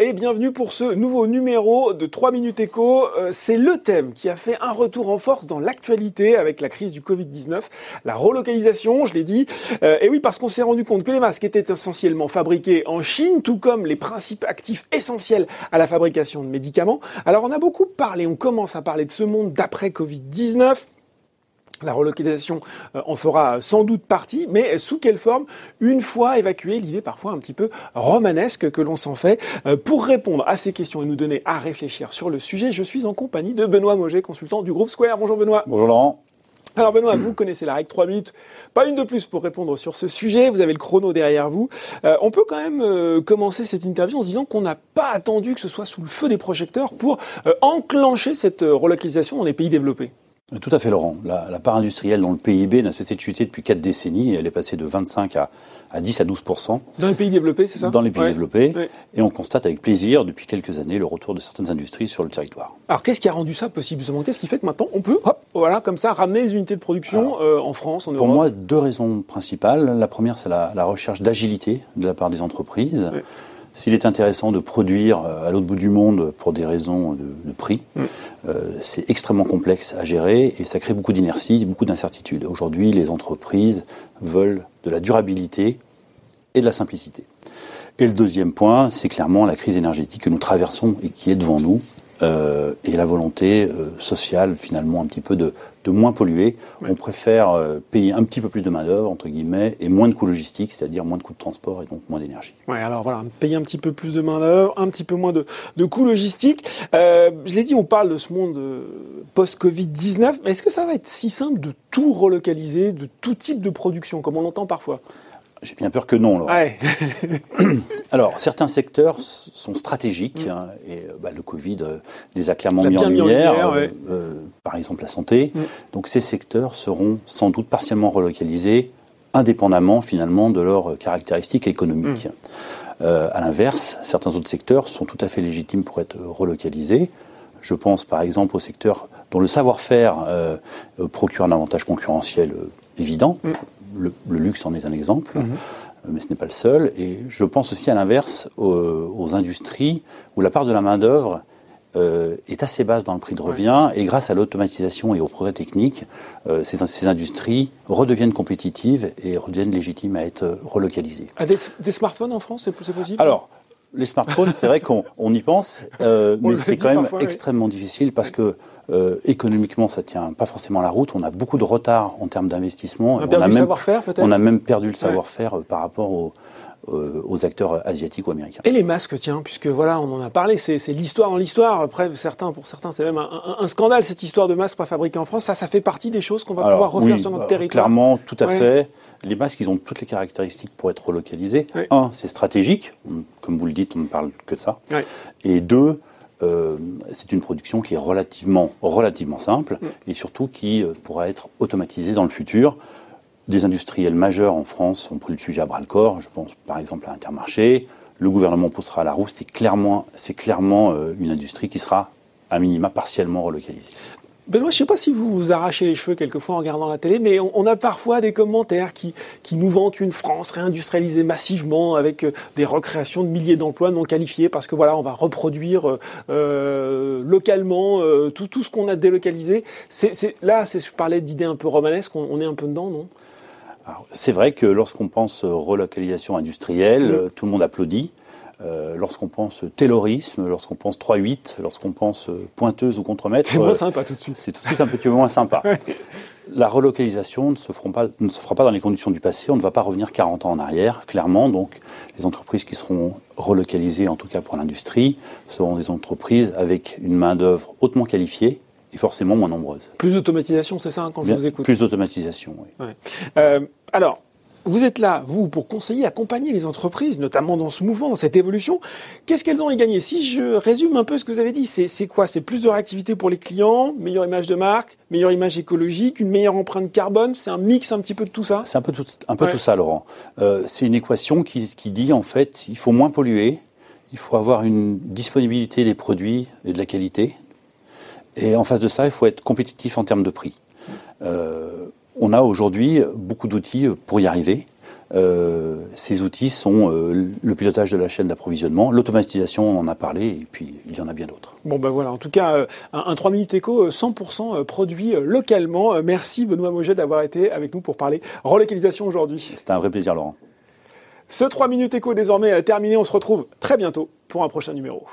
et bienvenue pour ce nouveau numéro de 3 minutes écho. Euh, c'est le thème qui a fait un retour en force dans l'actualité avec la crise du Covid-19, la relocalisation, je l'ai dit. Euh, et oui, parce qu'on s'est rendu compte que les masques étaient essentiellement fabriqués en Chine, tout comme les principes actifs essentiels à la fabrication de médicaments. Alors on a beaucoup parlé, on commence à parler de ce monde d'après Covid-19. La relocalisation euh, en fera sans doute partie, mais sous quelle forme? Une fois évacuée l'idée parfois un petit peu romanesque que l'on s'en fait. Euh, pour répondre à ces questions et nous donner à réfléchir sur le sujet, je suis en compagnie de Benoît Moget, consultant du groupe Square. Bonjour Benoît. Bonjour Laurent. Alors Benoît, vous connaissez la règle 3 minutes, pas une de plus pour répondre sur ce sujet, vous avez le chrono derrière vous. Euh, on peut quand même commencer cette interview en se disant qu'on n'a pas attendu que ce soit sous le feu des projecteurs pour enclencher cette relocalisation dans les pays développés. Tout à fait, Laurent. La, part industrielle dans le PIB n'a cessé de chuter depuis 4 décennies. Elle est passée de 25 à, 10 à 12% Dans les pays développés, c'est ça? Dans les pays développés. Et on constate avec plaisir, depuis quelques années, le retour de certaines industries sur le territoire. Alors, qu'est-ce qui a rendu ça possible Qu'est-ce qui fait que maintenant, on peut, hop, voilà, comme ça, ramener les unités de production euh, en France, en Europe? Pour moi, deux raisons principales. La première, c'est la, la, recherche d'agilité de la part des entreprises. S'il est intéressant de produire euh, à l'autre bout du monde pour des raisons de, prix, mm. euh, c'est extrêmement complexe à gérer et ça crée beaucoup d'inertie, beaucoup d'incertitude. Aujourd'hui, les entreprises veulent de la durabilité et de la simplicité. Et le deuxième point, c'est clairement la crise énergétique que nous traversons et qui est devant nous. Euh, et la volonté euh, sociale finalement un petit peu de, de moins polluer. On préfère euh, payer un petit peu plus de main d'œuvre entre guillemets et moins de coûts logistiques, c'est-à-dire moins de coûts de transport et donc moins d'énergie. Ouais, alors voilà, payer un petit peu plus de main d'œuvre, un petit peu moins de, de coûts logistiques. je l'ai dit, on parle de ce monde post-Covid-19, mais est-ce que ça va être si simple de tout relocaliser, de tout type de production, comme on l'entend parfois? J'ai bien peur que non. Alors, certains secteurs sont stratégiques, mm. hein, et bah, le Covid euh, les a clairement mis en lumière, euh, euh, par exemple la santé. Mm. Donc ces secteurs seront sans doute partiellement relocalisés, indépendamment finalement de leurs caractéristiques économiques. Mm. à l'inverse, certains autres secteurs sont tout à fait légitimes pour être relocalisés. Je pense par exemple aux secteurs dont le savoir-faire procure un avantage concurrentiel évident, le, luxe en est un exemple, mhm. mais ce n'est pas le seul. Et je pense aussi à l'inverse aux, industries où la part de la main-d'œuvre euh, est assez basse dans le prix de revient et grâce à l'automatisation et au progrès technique, euh, ces, industries redeviennent compétitives et redeviennent légitimes à être relocalisées. Ah, des, des, smartphones en France, c'est possible? Alors, les smartphones, c'est vrai qu'on y pense, euh, mais c'est quand même extrêmement difficile parce que euh, économiquement, ça tient pas forcément la route. On a beaucoup de retard en termes d'investissement. On, a même, on a même perdu le savoir-faire euh, par rapport aux, aux acteurs asiatiques ou américains. Et les masques, tiens, puisque voilà, on en a parlé, c'est l'histoire dans l'histoire. Après, certains, pour certains, c'est même un, scandale cette histoire de masques pas fabriqués en France. Ça, ça fait partie des choses qu'on va pouvoir refaire sur notre territoire. Clairement, tout à fait. Les masques, ils ont toutes les caractéristiques pour être relocalisés. Un, c'est stratégique, comme vous le dites, on ne parle que de ça. Et deux, euh, c'est une production qui est relativement, relativement simple et surtout qui euh, pourra être automatisée dans le futur. Des industriels majeurs en France ont pris le sujet à bras le corps. Je pense par exemple à Intermarché. Le gouvernement poussera la roue. C'est clairement, c'est clairement euh, une industrie qui sera à minima partiellement relocalisée. Benoît, je ne sais pas si vous vous arrachez les cheveux quelquefois en regardant la télé, mais on, a parfois des commentaires qui, qui nous vantent une France réindustrialisée massivement avec euh, des recréations de milliers d'emplois non qualifiés parce que voilà, on va reproduire euh, euh localement euh, tout, tout ce qu'on a délocalisé. C'est, là, c'est, je parlais d'idées un peu romanesques, on, est un peu dedans, non? C'est vrai que lorsqu'on pense relocalisation industrielle, tout le monde applaudit. Euh, lorsqu'on pense taylorisme, lorsqu'on pense 3-8, lorsqu'on pense euh, pointeuse ou contremaître. C'est moins euh, sympa tout de suite. C'est tout de suite un petit peu moins sympa. La relocalisation ne se, pas, ne se fera pas dans les conditions du passé. On ne va pas revenir 40 ans en arrière, clairement. Donc, les entreprises qui seront relocalisées, en tout cas pour l'industrie, seront des entreprises avec une main-d'œuvre hautement qualifiée et forcément moins nombreuse. Plus d'automatisation, c'est ça, hein, quand je vous écoute Plus d'automatisation, oui. alors, vous êtes là, vous, pour conseiller, accompagner les entreprises, notamment dans ce mouvement, dans cette évolution. Qu'est-ce qu'elles ont à gagner Si je résume un peu ce que vous avez dit, c'est quoi? C'est plus de réactivité pour les clients, meilleure image de marque, meilleure image écologique, une meilleure empreinte carbone C'est un mix un petit peu de tout ça? C'est un peu tout, un peu tout ça, Laurent. Euh, c'est une équation qui, qui dit, en fait, il faut moins polluer, il faut avoir une disponibilité des produits et de la qualité. Et en face de ça, il faut être compétitif en termes de prix. Euh, on a aujourd'hui beaucoup d'outils pour y arriver. ces outils sont le pilotage de la chaîne d'approvisionnement, l'automatisation, on en a parlé, et puis il y en a bien d'autres. Bon ben voilà, en tout cas, un, un 3 minutes éco 100% produit localement. Merci Benoît Moget d'avoir été avec nous pour parler relocalisation aujourd'hui. C'était un vrai plaisir Laurent. Ce 3 minutes éco désormais terminé, on se retrouve très bientôt pour un prochain numéro.